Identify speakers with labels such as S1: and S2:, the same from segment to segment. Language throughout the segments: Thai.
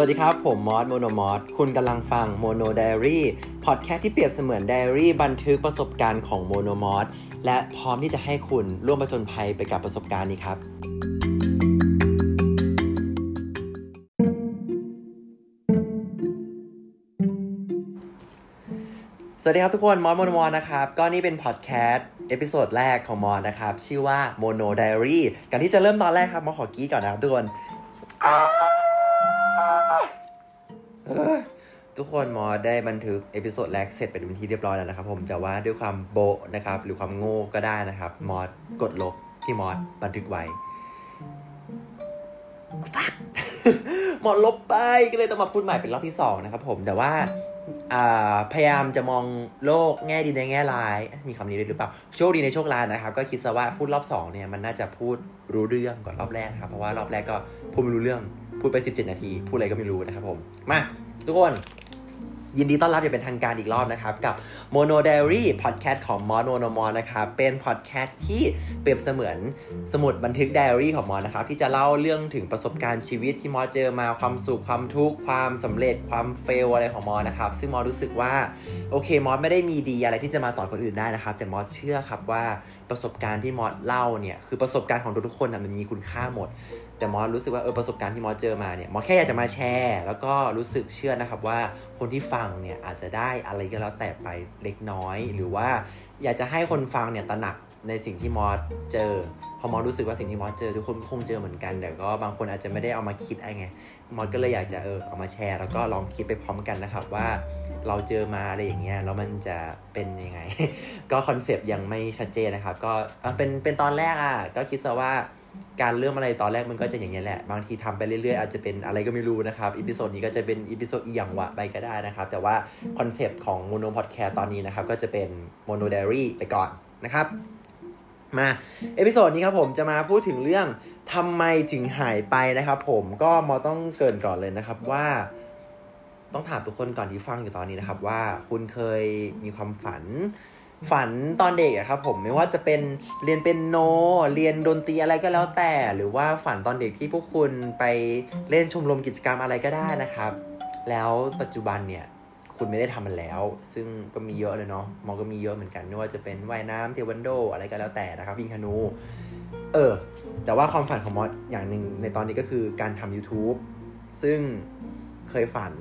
S1: วัสดีครับ ผมมอสโมโนมอสคุณกำลังฟัง Mono Diary พอดแคสต์ที่เปรียบเสมือนไดอารี่บันทึกประสบการณ์ของโมโนมอสและพร้อมที่จะให้คุณร่วมประจนภัยไปกับประสบการณ์นี้ครับ สวัสดีครับทุกคนมอสโมโนมอสนะครับ ก็นี่เป็นพอดแคสต์ episode แรกของมอสนะครับ ชื่อว่า Mono Diaryกันที่จะเริ่มตอนแรกครับมอสขอกี้ก่อนนะครับทุกคน ทุกคนมอสได้บันทึก episode แรกเสร็จเป็นที่เรียบร้อยแล้วนะครับผมแต่ว่าด้วยความโบ๊ะนะครับ หรือความโง่ก็ได้นะครับ มอสกดลบที่มอสบันทึกไว้ fuck มอสลบไปก็เลยต้องมาพูดใหม่เป็นรอบที่สองนะครับผมแต่ว่าพยายามจะมองโลกแง่ดีในแง่ร้าย มีคำนี้ด้วยหรือเปล่า โชคดีในโชคร้ายนะครับ ก็คิดซะว่าพูดรอบสองเนี่ยมันน่าจะพูดรู้เรื่องก่อนรอบแรกครับเพราะว่ารอบแรกก็พูดไม่รู้เรื่อง พูดไป 17 นาที พูดอะไรก็ไม่รู้นะครับผม มา ทุกคน ยินดีต้อนรับอย่างเป็นทางการอีกรอบนะครับ กับ Mono Diary Podcast ของมอ o โนมอนะครับ เป็นพอดแคสต์ที่เปรียบเสมือนสมุดบันทึกไดอารี่ของมอนะครับ ที่จะเล่าเรื่องถึงประสบการณ์ชีวิตที่มอเจอมาความสุขความทุกข์ความสำเร็จความเฟลอะไรของมอนะครับ ซึ่งมอรู้สึกว่าโอเคมอสไม่ได้มีดีอะไรที่จะมาสอนคนอื่นได้นะครับ แต่มอสเชื่อครับว่าประสบการณ์ที่มอสเล่าเนี่ยคือประสบการณ์ของทุกๆคนนะมันมีคุณค่าหมด แต่มอสรู้สึกว่าเออประสบการณ์ที่มอสเจอมาเนี่ยมอสแค่อยากจะมาแชร์ แล้วก็รู้สึกเชื่อนะครับว่าคนที่ฟังเนี่ยอาจจะได้อะไรก็แล้วแต่ไปเล็กน้อย หรือว่าอยากจะให้คนฟังเนี่ยตระหนักในสิ่งที่มอสเจอ พอมอสรู้สึกว่าสิ่งที่มอสเจอทุกคนคงเจอเหมือนกันแต่ก็บางคนอาจจะไม่ได้เอามาคิดอะไรไงมอสก็เลยอยากจะเออเอามาแชร์ แล้วก็ลองคิดไปพร้อมกันนะครับว่าเราเจอมาอะไรอย่างเงี้ยแล้วมันจะเป็นยังไง ก็ concept ยังไม่ชัดเจนนะครับ ก็เอ่อเป็นเป็นตอนแรกอะก็คิดซะว่า การเริ่มอะไรตอนแรกมันก็จะอย่างเงี้ยแหละ บางทีทำไปเรื่อยๆ อาจจะเป็นอะไรก็ไม่รู้นะครับ episode นี้ก็จะเป็น episode อีหยังวะไปก็ได้นะครับ แต่ว่า concept ของ Mono พอดแคสต์ตอนนี้นะครับ ก็จะเป็น Mono Diary ไปก่อนนะครับ มา episode นี้ครับผมจะมาพูดถึงเรื่องทำไมถึงหายไปนะครับ ผมก็มอต้องเกรินก่อนเลยนะครับว่า ต้องถามทุกคนก่อนที่ฟังอยู่ตอนนี้นะครับ ว่าคุณเคยมีความฝัน ฝันตอนเด็กอะครับผมไม่ว่าจะเป็นเรียนเป็นโน เรียนดนตรีอะไรก็แล้วแต่ หรือว่าฝันตอนเด็กที่พวกคุณไปเล่นชมรมกิจกรรมอะไรก็ได้นะครับ แล้วปัจจุบันเนี่ยคุณไม่ได้ทำมันแล้ว ซึ่งก็มีเยอะเลยเนาะมอก็มีเยอะเหมือนกันไม่ว่าจะเป็นว่ายน้ำเทวันโดอะไรก็แล้วแต่นะครับวิ่งคานู เออ แต่ว่าความฝันของมอสอย่างหนึ่งในตอนนี้ก็คือการทำ YouTube ซึ่งเคยฝัน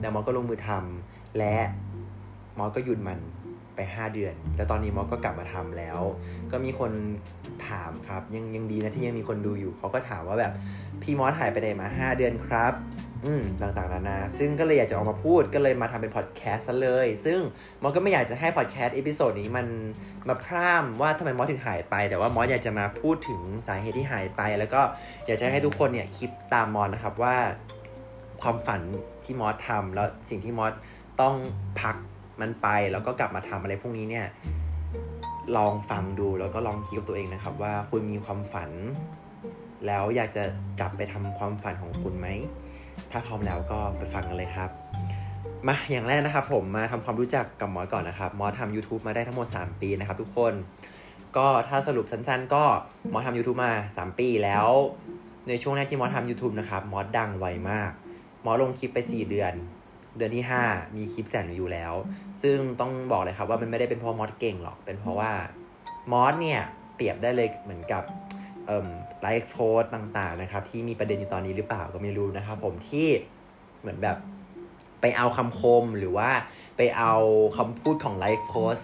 S1: แล้วมอสก็ลงมือทำและมอสก็หยุดมัน ไป 5 เดือน แล้วตอนนี้มอสก็กลับมาทำแล้ว ก็มีคนถามครับ ยังยังดีนะที่ยังมีคนดูอยู่เขาก็ถามว่าแบบพี่มอสหายไปไหนมา 5 เดือนครับ อืมต่างๆนานาซึ่งก็เลยอยากจะออกมาพูดก็เลยมาทำเป็นพอดแคสต์ซะเลย ซึ่งมอสก็ไม่อยากจะให้พอดแคสต์ episode นี้มันมาพร่ำว่าทำไมมอสถึงหายไป แต่ว่ามอสอยากจะมาพูดถึงสาเหตุที่หายไป แล้วก็อยากจะให้ทุกคนเนี่ยคิดตามมอสนะครับว่า ความฝันที่มอสทำแล้วสิ่งที่มอสต้องพัก มันไปแล้วก็กลับมาทำอะไรพวกนี้เนี่ยลองฟังดูแล้วก็ลองคิดกับตัวเองนะครับ ว่าคุณมีความฝัน แล้วอยากจะกลับไปทำความฝันของคุณไหม ถ้าพร้อมแล้วก็ไปฟังกันเลยครับ มาอย่างแรกนะครับ ผมมาทำความรู้จักกับหมอก่อนนะครับหมอสทำ YouTube มาได้ทั้งหมด 3 ปีนะครับ ทุกคน ก็ถ้าสรุปสั้นๆ ก็หมอสทำ YouTube มา 3 ปีแล้ว ในช่วงแรกที่หมอสทำ YouTube นะครับหมอดังไวมากหมอลงคลิปไป 4 เดือน เดือนที่ 5 มีคลิปแสนวิวแล้ว ซึ่งต้องบอกเลยครับว่ามันไม่ได้เป็นเพราะมอสเก่งหรอก เป็นเพราะว่ามอสเนี่ยเปรียบได้เลยเหมือนกับไลฟ์โค้ดต่างๆนะครับ ที่มีประเด็นอยู่ตอนนี้หรือเปล่าก็ไม่รู้นะครับ ผมที่เหมือนแบบไปเอาคำคมหรือว่าไปเอาคำพูดของไลฟ์โค้ช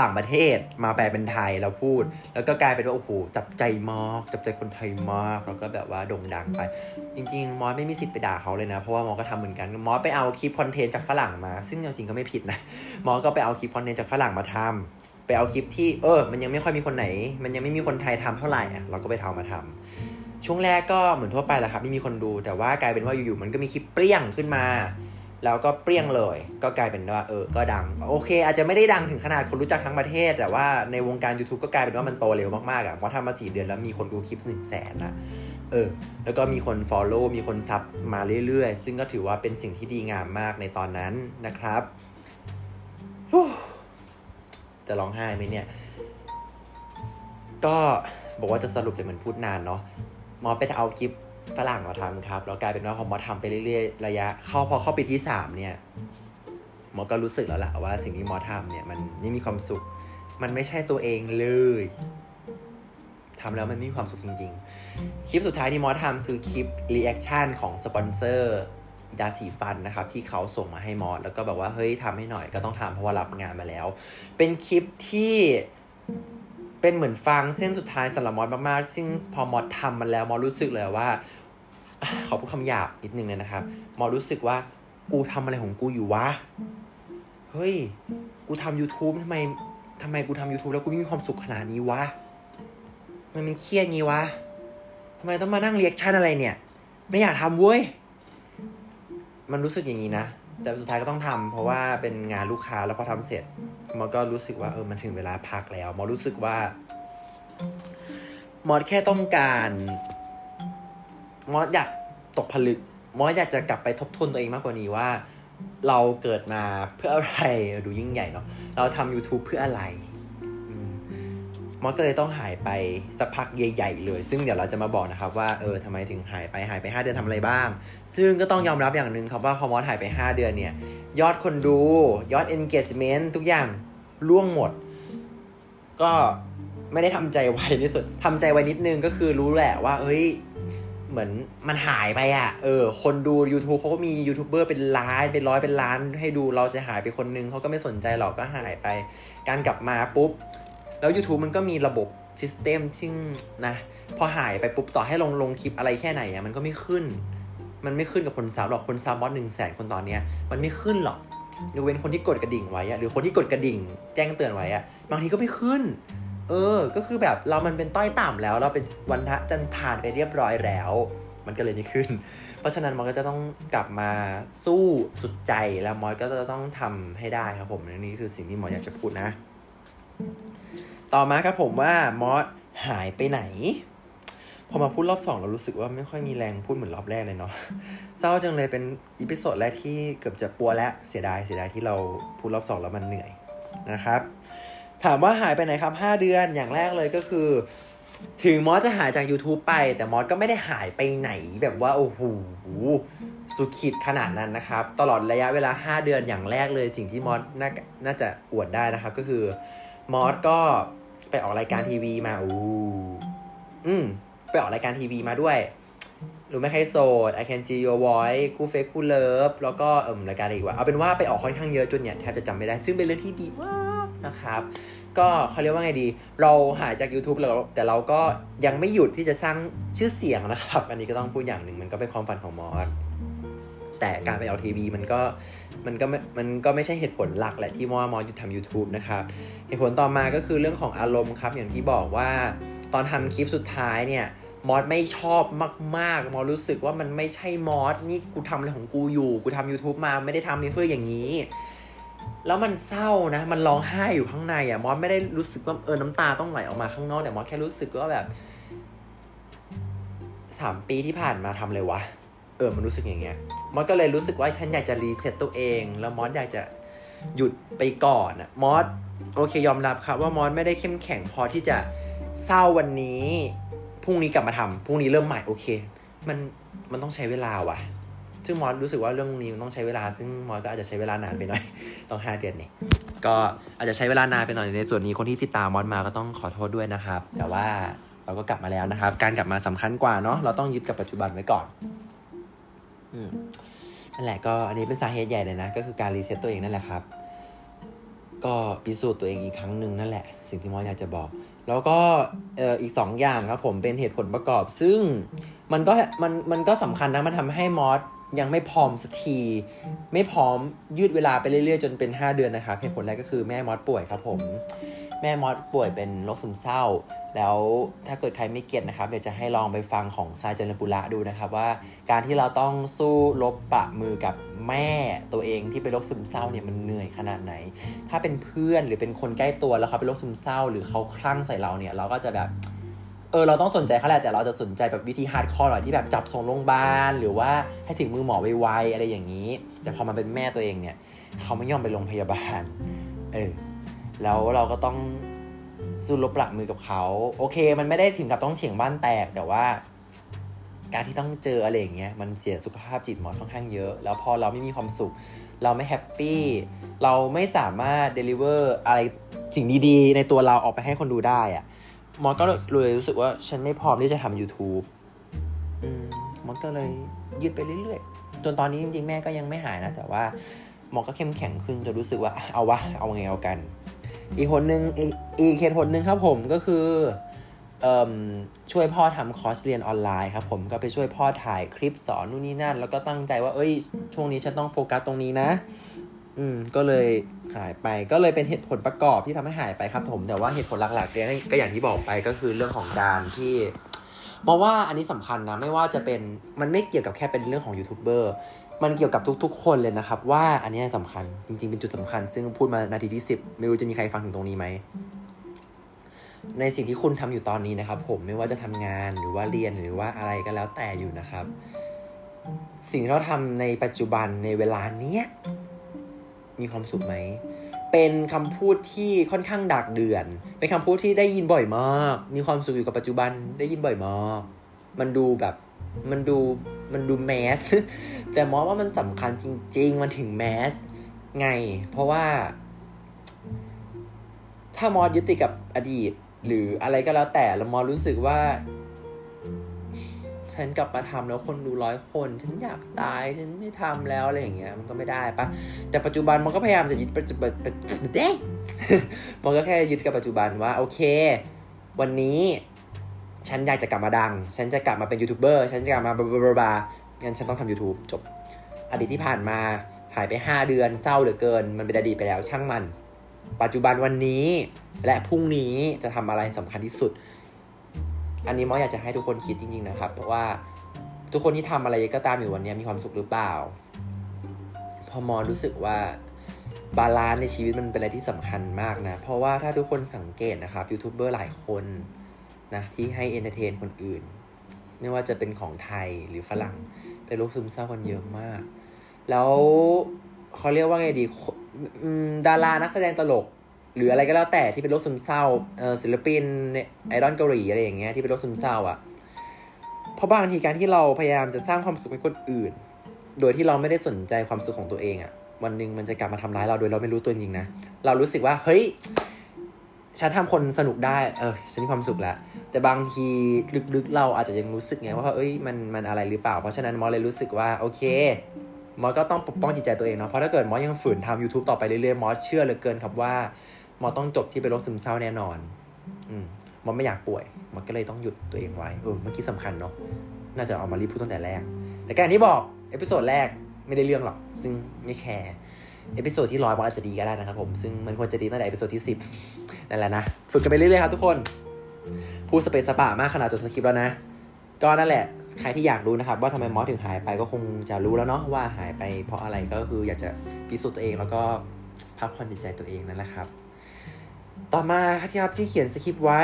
S1: ต่างประเทศมาแปลเป็นไทยแล้วพูด แล้วก็กลายเป็นว่าโอ้โหจับใจมากจับใจคนไทยมากแล้วก็แบบว่าโด่งดังไป จริง ๆ มอสไม่มีสิทธิ์ไปด่าเขาเลยนะ เพราะว่ามอสก็ทำเหมือนกันมอสไปเอาคลิปคอนเทนต์จากฝรั่งมา ซึ่งจริงๆก็ไม่ผิดนะมอสก็ไปเอาคลิปคอนเทนต์จากฝรั่งมาทำไปเอาคลิปที่เออ มันยังไม่ค่อยมีคนไหน มันยังไม่มีคนไทยทำเท่าไหร่อะเราก็ไปทำมาทำช่วงแรกก็เหมือนทั่วไปแหละครับไม่มีคนดู แต่ว่ากลายเป็นว่าอยู่ๆมันก็มีคลิปเปรี้ยงขึ้นมา แล้วก็เปรี้ยงเลย ก็กลายเป็นว่าเออก็ดัง โอเค อาจจะไม่ได้ดังถึงขนาดคนรู้จักทั้งประเทศ แต่ว่าในวงการ YouTube ก็กลายเป็นว่ามันโตเร็วมากๆอะเพราะทำมาสี่เดือนแล้วมีคนดูคลิปหนึ่งแสนละเออแล้วก็มีคน Follow มีคนซับมาเรื่อยๆ ซึ่งก็ถือว่าเป็นสิ่งที่ดีงามมากในตอนนั้นนะครับจะร้องไห้ไหมเนี่ย ก็บอกว่าจะสรุปแต่เหมือนพูดนานเนาะมอสไปเอาคลิป ฝรั่งมาทำครับแล้วกลายเป็นว่าพอมอสทำไปเรื่อยๆระยะ เข้าพอเข้าปีที่สามเนี่ยมอสก็รู้สึกแล้วล่ะว่าสิ่งที่มอสทำเนี่ยมันไม่มีความสุข มันไม่ใช่ตัวเองเลยทำแล้วมันไม่มีความสุขจริง ๆ คลิปสุดท้ายที่มอสทำคือคลิป reaction ของสปอนเซอร์ยาสีฟันนะครับที่เขาส่งมาให้มอสแล้วก็แบบว่าเฮ้ยทำให้หน่อยก็ต้องทำเพราะว่ารับงานมาแล้ว เป็นคลิปที่ เป็นเหมือนฟังเส้นสุดท้ายสำหรับมอสมากๆซึ่งพอมอสทำมันแล้วมอสรู้สึกเลยว่าขอพูดคำหยาบนิดนึงเลยนะครับ มอสรู้สึกว่ากูทำอะไรของกูอยู่วะ เฮ้ย กูทำ YouTube ทำไมทำไมกูทำ YouTube แล้วกูไม่มีความสุขขนาดนี้วะทำไมมันเครียดงี้วะทำไมต้องมานั่งเรียกชั่นอะไรเนี่ย ไม่อยากทำเว้ย มันรู้สึกอย่างนี้นะ แต่สุดท้ายก็ต้องทำเพราะว่าเป็นงานลูกค้าแล้วพอทำเสร็จมอสก็รู้สึกว่าเออมันถึงเวลาพักแล้วมอรู้สึกว่ามอสแค่ต้องการมอสอยากตกผลึกมอสอยากจะกลับไปทบทวนตัวเองมากกว่านี้ว่า เราเกิดมาเพื่ออะไรดูยิ่งใหญ่เนาะเราทำ YouTube เพื่ออะไร มอสก็เลยต้องหายไปสักพักใหญ่ ๆ เลย ซึ่งเดี๋ยวเราจะมาบอกนะครับว่าเออทำไมถึงหายไปหายไป 5 เดือนทำอะไรบ้าง ซึ่งก็ต้องยอมรับอย่างหนึ่งครับว่าพอมอสหายไป 5 เดือนเนี่ย ยอดคนดู ยอด engagement ทุกอย่างร่วงหมด ก็ไม่ได้ทำใจไว้ที่สุดทำใจไว้นิดนึงก็คือรู้แหละว่า เอ้ยเหมือนมันหายไปอะ่ะ เออ คนดู YouTube เขาก็มียูทูบเบอร์เป็นล้านเป็นร้อยเป็นล้านให้ดูเราจะหายไปคนนึงเขาก็ไม่สนใจหรอกก็หายไป การกลับมาปุ๊บ แล้ว YouTube มันก็มีระบบซิสเต็มซึ่งนะพอหายไปปุ๊บต่อให้ลงลงคลิปอะไรแค่ไหนอะมันก็ไม่ขึ้น มันไม่ขึ้นกับคนซับหรอกคนซับมอสหนึ่งแสนคนตอนเนี้ยมันไม่ขึ้นหรอกยกเว้นคนที่กดกระดิ่งไว้อะหรือคนที่กดกระดิ่ง แจ้งเตือนไว้อะบางทีก็ไม่ขึ้น เออ ก็คือแบบเรามันเป็นต้อยต่ำแล้ว เราเป็นวันทะจันทานไปเรียบร้อยแล้ว มันก็เลยไม่ขึ้น เพราะฉะนั้นมอสก็จะต้องกลับมาสู้สุดใจแล้วมอสก็จะต้องทำให้ได้ครับผมนี่คือสิ่งที่มอสอยากจะพูดนะ ต่อมาครับผมว่ามอสหายไปไหน พอมาพูดรอบสองเรารู้สึกว่าไม่ค่อยมีแรงพูดเหมือนรอบแรกเลยเนาะเศร้าจังเลยเป็น episode แรกที่เกือบจะปัวแล้วเสียดายเสียดายที่เราพูดรอบสองแล้วมันเหนื่อยนะครับ ถามว่าหายไปไหนครับ 5 เดือนอย่างแรกเลยก็คือ ถึงมอสจะหายจาก YouTube ไป แต่มอสก็ไม่ได้หายไปไหนแบบว่าโอ้โหสุดขีดขนาดนั้นนะครับ ตลอดระยะเวลา 5 เดือนอย่างแรกเลย สิ่งที่มอสนน่าจะอวดได้นะครับ ก็คือมอสก็ ไปออกรายการทีวีมาอู้อืมไปออกรายการทีวีมาด้วยรู้ไหมใครโสด I can see your voice คู่เฟซคู่เลิฟแล้วก็เอิ่มรายการอีกว่า เอาเป็นว่าไปออกค่อนข้างเยอะจนเนี่ยแทบจะจำไม่ได้ ซึ่งเป็นเรื่องที่ดีมากนะครับ ก็เขาเรียกว่าไงดี เราหายจาก YouTube แล้วแต่เราก็ยังไม่หยุดที่จะสร้างชื่อเสียงนะครับ อันนี้ก็ต้องพูดอย่างหนึ่งมันก็เป็นความฝันของมอส แต่การไปออกทีวีมันก็มันก็มันก็ไม่ใช่เหตุผลหลักแหละที่มอมอหยุดทำ YouTube นะครับ เหตุผลต่อมาก็คือเรื่องของอารมณ์ครับ อย่างที่บอกว่าตอนทำคลิปสุดท้ายเนี่ยมอสไม่ชอบมาก ๆ มอสรู้สึกว่ามันไม่ใช่มอสนี่กูทำอะไรของกูอยู่ กูทำ YouTube มาไม่ได้ทำเพื่ออย่างนี้ แล้วมันเศร้านะ มันร้องไห้อยู่ข้างในอะ มอสไม่ได้รู้สึกว่าเออน้ำตาต้องไหลออกมาข้างนอก แต่มอสแค่รู้สึกว่าแบบสามปีที่ผ่านมาทำเลยวะ เออ มันรู้สึกอย่างเงี้ย มอสก็เลยรู้สึกว่าฉันอยากจะ reset ตัวเอง แล้วมอสอยากจะหยุดไปก่อนอะมอสโอเคยอมรับครับว่ามอสไม่ได้เข้มแข็งพอที่จะเศร้าวันนี้พรุ่งนี้กลับมาทำพรุ่งนี้เริ่มใหม่โอเค มันมันต้องใช้เวลาว่ะ ซึ่งมอสรู้สึกว่าเรื่องนี้มันต้องใช้เวลา ซึ่งมอสก็อาจจะใช้เวลานานไปหน่อย ต้องห้าเดือนเนี่ยก็อาจจะใช้เวลานานไปหน่อยในส่วนนี้คนที่ติดตามมอสมาก็ต้องขอโทษด้วยนะครับ แต่ว่าเราก็กลับมาแล้วนะครับ การกลับมาสำคัญกว่าเนาะเราต้องยึดกับปัจจุบันไว้ก่อน นั่นแหละก็อันนี้เป็นสาเหตุใหญ่เลยนะ ก็คือการ reset ตัวเองนั่นแหละครับ ก็พิสูจน์ตัวเองอีกครั้งหนึ่งนั่นแหละ สิ่งที่มอสอยากจะบอก แล้วก็เอ่ออีกสองอย่างครับผมเป็นเหตุผลประกอบ ซึ่งมันก็มันมันก็สำคัญนะมันทำให้มอสยังไม่พร้อมสักที ไม่พร้อมยืดเวลาไปเรื่อยๆ จนเป็น 5 เดือนนะครับเหตุผลแรกก็คือแม่มอสป่วยครับผม แม่มอสป่วยเป็นโรคซึมเศร้า แล้วถ้าเกิดใครไม่ get นะครับเดี๋ยวจะให้ลองไปฟังของซายจันปุระดูนะครับว่าการที่เราต้องสู้รบปรบมือกับแม่ตัวเองที่เป็นโรคซึมเศร้าเนี่ยมันเหนื่อยขนาดไหน ถ้าเป็นเพื่อนหรือเป็นคนใกล้ตัวแล้วเขาเป็นโรคซึมเศร้า หรือเขาคลั่งใส่เราเนี่ยเราก็จะแบบเออเราต้องสนใจเขาแหละแต่เราจะสนใจแบบวิธี hardcore หน่อยที่แบบจับส่งโรงพยาบาลหรือว่าให้ถึงมือหมอไวๆอะไรอย่างนี้ แต่พอมันเป็นแม่ตัวเองเนี่ย เขาไม่ยอมไปโรงพยาบาล เออ แล้วเราก็ต้องสู้รบปรบมือกับเขา โอเค มันไม่ได้ถึงกับต้องเถียงบ้านแตกแต่ว่า การที่ต้องเจออะไรอย่างเงี้ยมันเสียสุขภาพจิตมอสค่อนข้างเยอะ แล้วพอเราไม่มีความสุข เราไม่ happy เราไม่สามารถ deliver อะไรสิ่งดีๆ ในตัวเราออกไปให้คนดูได้อะมอสก็เลยรู้สึกว่าฉันไม่พร้อมที่จะทำ YouTube มอสก็เลยยืดไปเรื่อยๆ จนตอนนี้จริงๆ แม่ก็ยังไม่หายนะ แต่ว่าหมอก็เข้มแข็งขึ้นจนรู้สึกว่าเอาวะ เอาไงเอากัน อีกคนนึงอีกเหตุผลหนึ่งครับผมก็คืออช่วยพ่อทำคอร์สเรียนออนไลน์ครับผมก็ไปช่วยพ่อถ่ายคลิปสอนนู่นนี่นั่น แล้วก็ตั้งใจว่าเอ้ย ช่วงนี้ฉันต้องโฟกัสตรงนี้นะ อืมก็เลยหายไปก็เลยเป็นเหตุผลประกอบที่ทำให้หายไปครับผมแต่ว่าเหตุผลหลักๆเนี่ยก็อย่างที่บอกไปก็คือเรื่องของการที่มองว่าอันนี้สำคัญนะไม่ว่าจะเป็นมันไม่เกี่ยวกับแค่เป็นเรื่องของยูทูบเบอร์ มันเกี่ยวกับทุก ๆ คนเลยนะครับ ว่าอันนี้สำคัญจริง ๆ เป็นจุดสำคัญ ซึ่งพูดมานาทีที่สิบไม่รู้จะมีใครฟังถึงตรงนี้ไหม ในสิ่งที่คุณทำอยู่ตอนนี้นะครับ ผมไม่ว่าจะทำงานหรือว่าเรียนหรือว่าอะไรก็แล้วแต่อยู่นะครับ สิ่งที่เราทำในปัจจุบันในเวลาเนี้ยมีความสุขไหมเป็นคำพูดที่ค่อนข้างดักเดือน เป็นคำพูดที่ได้ยินบ่อยมาก มีความสุขอยู่กับปัจจุบันได้ยินบ่อยมาก มันดูแบบ มันดูมันดูแมสแต่มองว่ามันสำคัญจริง ๆ มันถึงแมสไง เพราะว่า ถ้ามอสยึดติดกับอดีต หรืออะไรก็แล้วแต่แล้วมอสรู้สึกว่า ฉันกลับมาทำแล้วคนดูร้อยคน ฉันอยากตาย ฉันไม่ทำแล้วอะไรอย่างเงี้ย มันก็ไม่ได้ปะแต่ปัจจุบันมันก็พยายามจะยึดปัจจุบันเด้มันก็แค่ยึดกับปัจจุบันว่า โอเค วันนี้ ฉันอยากจะกลับมาดัง ฉันจะกลับมาเป็นยูทูบเบอร์ฉันจะกลับมาบลาบลาบลางั้นฉันต้องทำ YouTube จบ อดีตที่ผ่านมาหายไป 5 เดือนเศร้าเหลือเกิน มันเป็นอดีตไปแล้วช่างมัน ปัจจุบันวันนี้และพรุ่งนี้จะทำอะไรสำคัญที่สุด อันนี้มออยากจะให้ทุกคนคิดจริง ๆ นะครับ เพราะว่าทุกคนที่ทำอะไรก็ตามอยู่วันนี้มีความสุขหรือเปล่า พอมอสรู้สึกว่า balance ในชีวิตมันเป็นอะไรที่สำคัญมากนะ เพราะว่าถ้าทุกคนสังเกตนะครับยูทูบเบอร์หลายคน นะที่ให้ entertain คนอื่น ไม่ว่าจะเป็นของไทยหรือฝรั่งเป็นโรคซึมเศร้ากันเยอะมาก แล้วเขาเรียกว่าไงดีดารานักแสดงตลก หรืออะไรก็แล้วแต่ที่เป็นโรคซึมเศร้าศิลปินไอดอลเกาหลีอะไรอย่างเงี้ยที่เป็นโรคซึมเศร้าอะเพราะบางทีการที่เราพยายามจะสร้างความสุขให้คนอื่น โดยที่เราไม่ได้สนใจความสุขของตัวเองอะวันหนึ่งมันจะกลับมาทำร้ายเราโดยเราไม่รู้ตัวจริงนะ เรารู้สึกว่า เฮ้ย ฉันทำคนสนุกได้ เออ ฉันมีความสุขแล้ว แต่บางทีลึกๆ เราอาจจะยังรู้สึกไงว่า เอ้ย มัน มันอะไรหรือเปล่า เพราะฉะนั้นมอเลยรู้สึกว่า โอเค มอก็ต้องปกป้องจิตใจตัวเองเนาะ เพราะถ้าเกิดมอยังฝืนทำ YouTube ต่อไปเรื่อยๆ มอเชื่อเหลือเกินครับว่า มอสต้องจบที่เป็นโรคซึมเศร้าแน่นอน อืม มอสไม่อยากป่วย มอสก็เลยต้องหยุดตัวเองไว้ เออ เมื่อกี้สำคัญเนาะ น่าจะเอามารีพูดตั้งแต่แรก แต่การที่บอก episode แรกไม่ได้เรื่องหรอก ซึ่งไม่แคร์ episode ที่ร้อยมอสอาจจะดีก็ได้นะครับผมซึ่งมันควรจะดีตั้งแต่ episode ที่สิบนั่นแหละนะ ฝึกกันไปเรื่อยๆครับทุกคน พูดสะเปะสะปะมากขนาดจดสคริปต์แล้วนะ ก็นั่นแหละ ใครที่อยากรู้นะครับ ว่าทำไมมอสถึงหายไปก็คงจะรู้แล้วเนาะว่าหายไปเพราะอะไรก็คืออยากจะพิสูจน์ตัวเองแล้วก็พักผ่อนจิตใจตัวเองนั่นแหละครับ ต่อมาที่ครับที่เขียนสคริปต์ไว้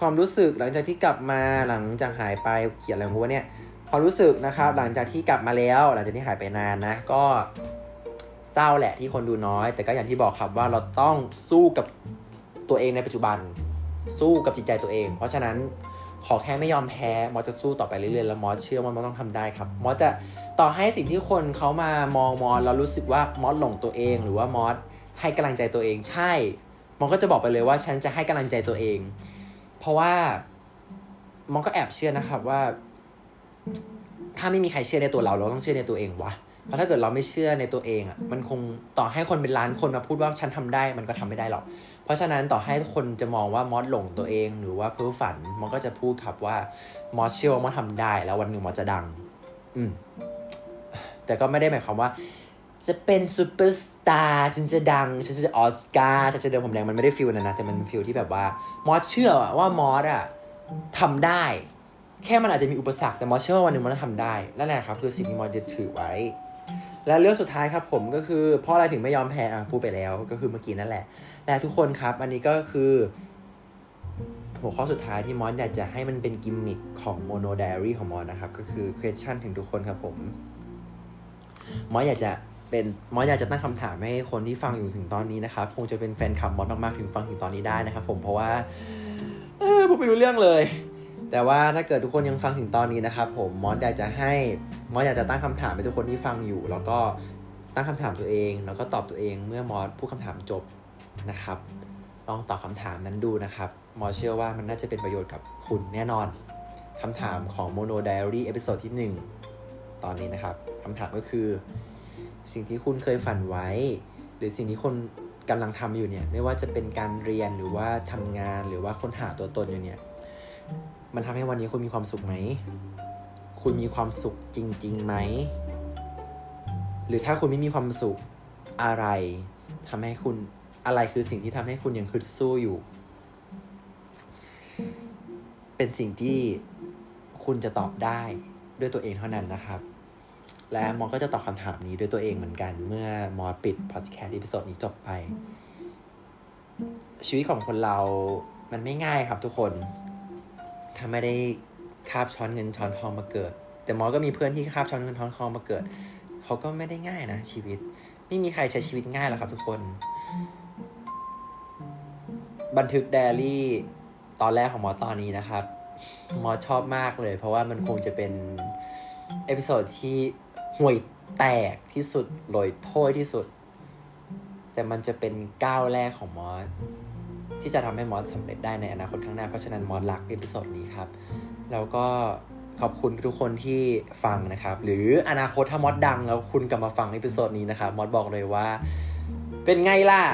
S1: ความรู้สึกหลังจากที่กลับมาหลังจากหายไปเขียนอะไรของวะเนี่ยความรู้สึกนะครับ หลังจากที่กลับมาแล้ว หลังจากที่หายไปนานนะ ก็ เศร้าแหละที่คนดูน้อย แต่ก็อย่างที่บอกครับว่าเราต้องสู้กับตัวเองในปัจจุบัน สู้กับจิตใจตัวเอง เพราะฉะนั้นขอแค่ไม่ยอมแพ้ มอจะสู้ต่อไปเรื่อยๆ แล้วมอเชื่อว่ามอต้องทำได้ครับ มอจะต่อให้สิ่งที่คนเขามามองมอเรารู้สึกว่ามอหลงตัวเอง หรือว่ามอให้กำลังใจตัวเองใช่ มอก็จะบอกไปเลยว่าฉันจะให้กำลังใจตัวเอง เพราะว่ามอก็แอบเชื่อนะครับว่า ถ้าไม่มีใครเชื่อในตัวเรา เราต้องเชื่อในตัวเองวะ เพราะถ้าเกิดเราไม่เชื่อในตัวเองอะมันคงต่อให้คนเป็นล้านคนมาพูดว่าฉันทำได้มันก็ทำไม่ได้หรอก เพราะฉะนั้นต่อให้คนจะมองว่ามอสหลงตัวเอง หรือว่าเพ้อฝันมอสก็จะพูดครับว่ามอสเชื่อว่ามอสทำได้ แล้ววันหนึ่งมอสจะดัง อืมแต่ก็ไม่ได้หมายความว่า จะเป็นซูเปอร์สตาร์ฉันจะดังฉันจะออสการ์ฉันจะเดินพรมแดงมันไม่ได้ feel นะนะแต่มัน feel ที่แบบว่ามอสเชื่อว่ามอสอะทำได้แค่มันอาจจะมีอุปสรรคแต่มอสเชื่อว่าวันหนึ่งมันจะทำได้ นั่นแหละครับ คือสิ่งที่มอสจะถือไว้ แล้วเรื่องสุดท้ายครับผมก็คือเพราะอะไรถึงไม่ยอมแพ้อะพูดไปแล้วก็คือเมื่อกี้นั่นแหละแต่ทุกคนครับ อันนี้ก็คือ หัวข้อสุดท้ายที่มอสอยากจะให้มันเป็นกิมมิคของ Mono Diary ของมอสนะครับ ก็คือ question ถึงทุกคนครับผม มอสอยากจะเป็นมอสอยากจะตั้งคำถามให้คนที่ฟังอยู่ถึงตอนนี้นะครับคงจะเป็นแฟนคลับมอสมากๆถึงฟังถึงตอนนี้ได้นะครับผมเพราะว่า เออผมไม่รู้เรื่องเลย แต่ว่าถ้าเกิดทุกคนยังฟังถึงตอนนี้นะครับ ผมมอสอยากจะให้มอสอยากจะตั้งคำถามให้ทุกคนที่ฟังอยู่ แล้วก็ตั้งคำถามตัวเอง แล้วก็ตอบตัวเองเมื่อมอสพูดคำถามจบนะครับ ลองตอบคำถามนั้นดูนะครับมอสเชื่อว่ามันน่าจะเป็นประโยชน์กับคุณแน่นอนคำถามของ Mono Diary episode ที่ 1 ตอนนี้นะครับคำถามก็คือ สิ่งที่คุณเคยฝันไว้ หรือสิ่งที่คุณกำลังทำอยู่เนี่ย ไม่ว่าจะเป็นการเรียนหรือว่าทำงานหรือว่าค้นหาตัวตนอยู่เนี่ย มันทำให้วันนี้คุณมีความสุขไหม คุณมีความสุขจริงๆไหม หรือถ้าคุณไม่มีความสุขอะไรทำให้คุณอะไรคือสิ่งที่ทำให้คุณยังฮึดสู้อยู่ เป็นสิ่งที่คุณจะตอบได้ด้วยตัวเองเท่านั้นนะครับ และมอสก็จะตอบคำถามนี้ด้วยตัวเองเหมือนกัน เมื่อมอสปิดพอดแคสต์ episode นี้จบไป ชีวิตของคนเรามันไม่ง่ายครับทุกคน ถ้าไม่ได้คาบช้อนเงินช้อนทองมาเกิด แต่มอสก็มีเพื่อนที่คาบช้อนเงินช้อนทองมาเกิด เขาก็ไม่ได้ง่ายนะชีวิต ไม่มีใครใช้ชีวิตง่ายหรอกครับทุกคน บันทึกไดอารี่ตอนแรกของมอสตอนนี้นะครับ มอสชอบมากเลย เพราะว่ามันคงจะเป็น episode ที่ห่วยแตกที่สุดโหลยโท่ยที่สุด แต่มันจะเป็นก้าวแรกของมอส ที่จะทำให้มอสสำเร็จได้ในอนาคตข้างหน้า เพราะฉะนั้นมอสรัก episode นี้ครับ แล้วก็ขอบคุณทุกคนที่ฟังนะครับ หรืออนาคตถ้ามอสดังแล้วคุณกลับมาฟัง episode นี้นะครับมอสบอกเลยว่า เป็นไงล่ะ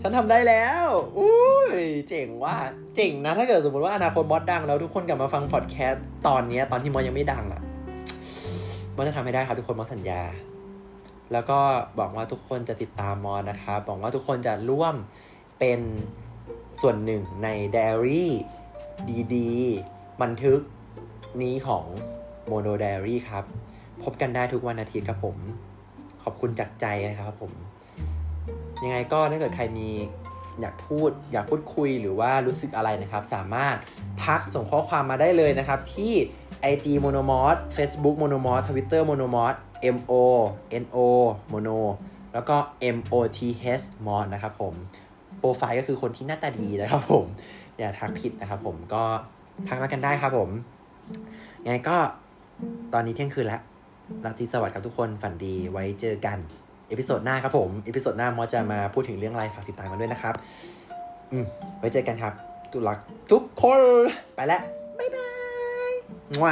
S1: ฉันทำได้แล้วอุ้ยเจ๋งว่ะเจ๋งนะ ถ้าเกิดสมมติว่าอนาคตมอสดังแล้วทุกคนกลับมาฟังพอดแคสต์ตอนนี้ตอนที่มอสยังไม่ดังอะ่ะมอสจะทำให้ได้ครับทุกคนมอสสัญญา แล้วก็บอกว่าทุกคนจะติดตามมอสนะครับบอกว่าทุกคนจะร่วมเป็น ส่วนหนึ่งในไดอารี่ดีๆบันทึกนี้ของโมโนไดอารี่ครับ พบกันได้ทุกวันอาทิตย์ครับผม ขอบคุณจากใจนะครับผม ยังไงก็ถ้าเกิดใครมีอยากพูดอยากพูดคุยหรือว่ารู้สึกอะไรนะครับ สามารถทักส่งข้อความมาได้เลยนะครับ ที่ IG Monomod Facebook Monomod Twitter Monomod M O N O Mono แล้วก็ M O T H Moth นะครับผม โปรไฟล์ก็คือคนที่หน้าตาดีนะครับผม อย่าทักผิดนะครับผมก็ทักมากันได้ครับผมยังไงก็ตอนนี้เที่ยงคืนแล้วราตรีสวัสดิ์ครับทุกคนฝันดีไว้เจอกัน episode หน้าครับผม episode หน้ามอสจะมาพูดถึงเรื่องอะไรฝากติดตามกันด้วยนะครับ อืมไว้เจอกันครับ ตุลักทุกคน ไปแล้ว บ๊ายบายมั่ว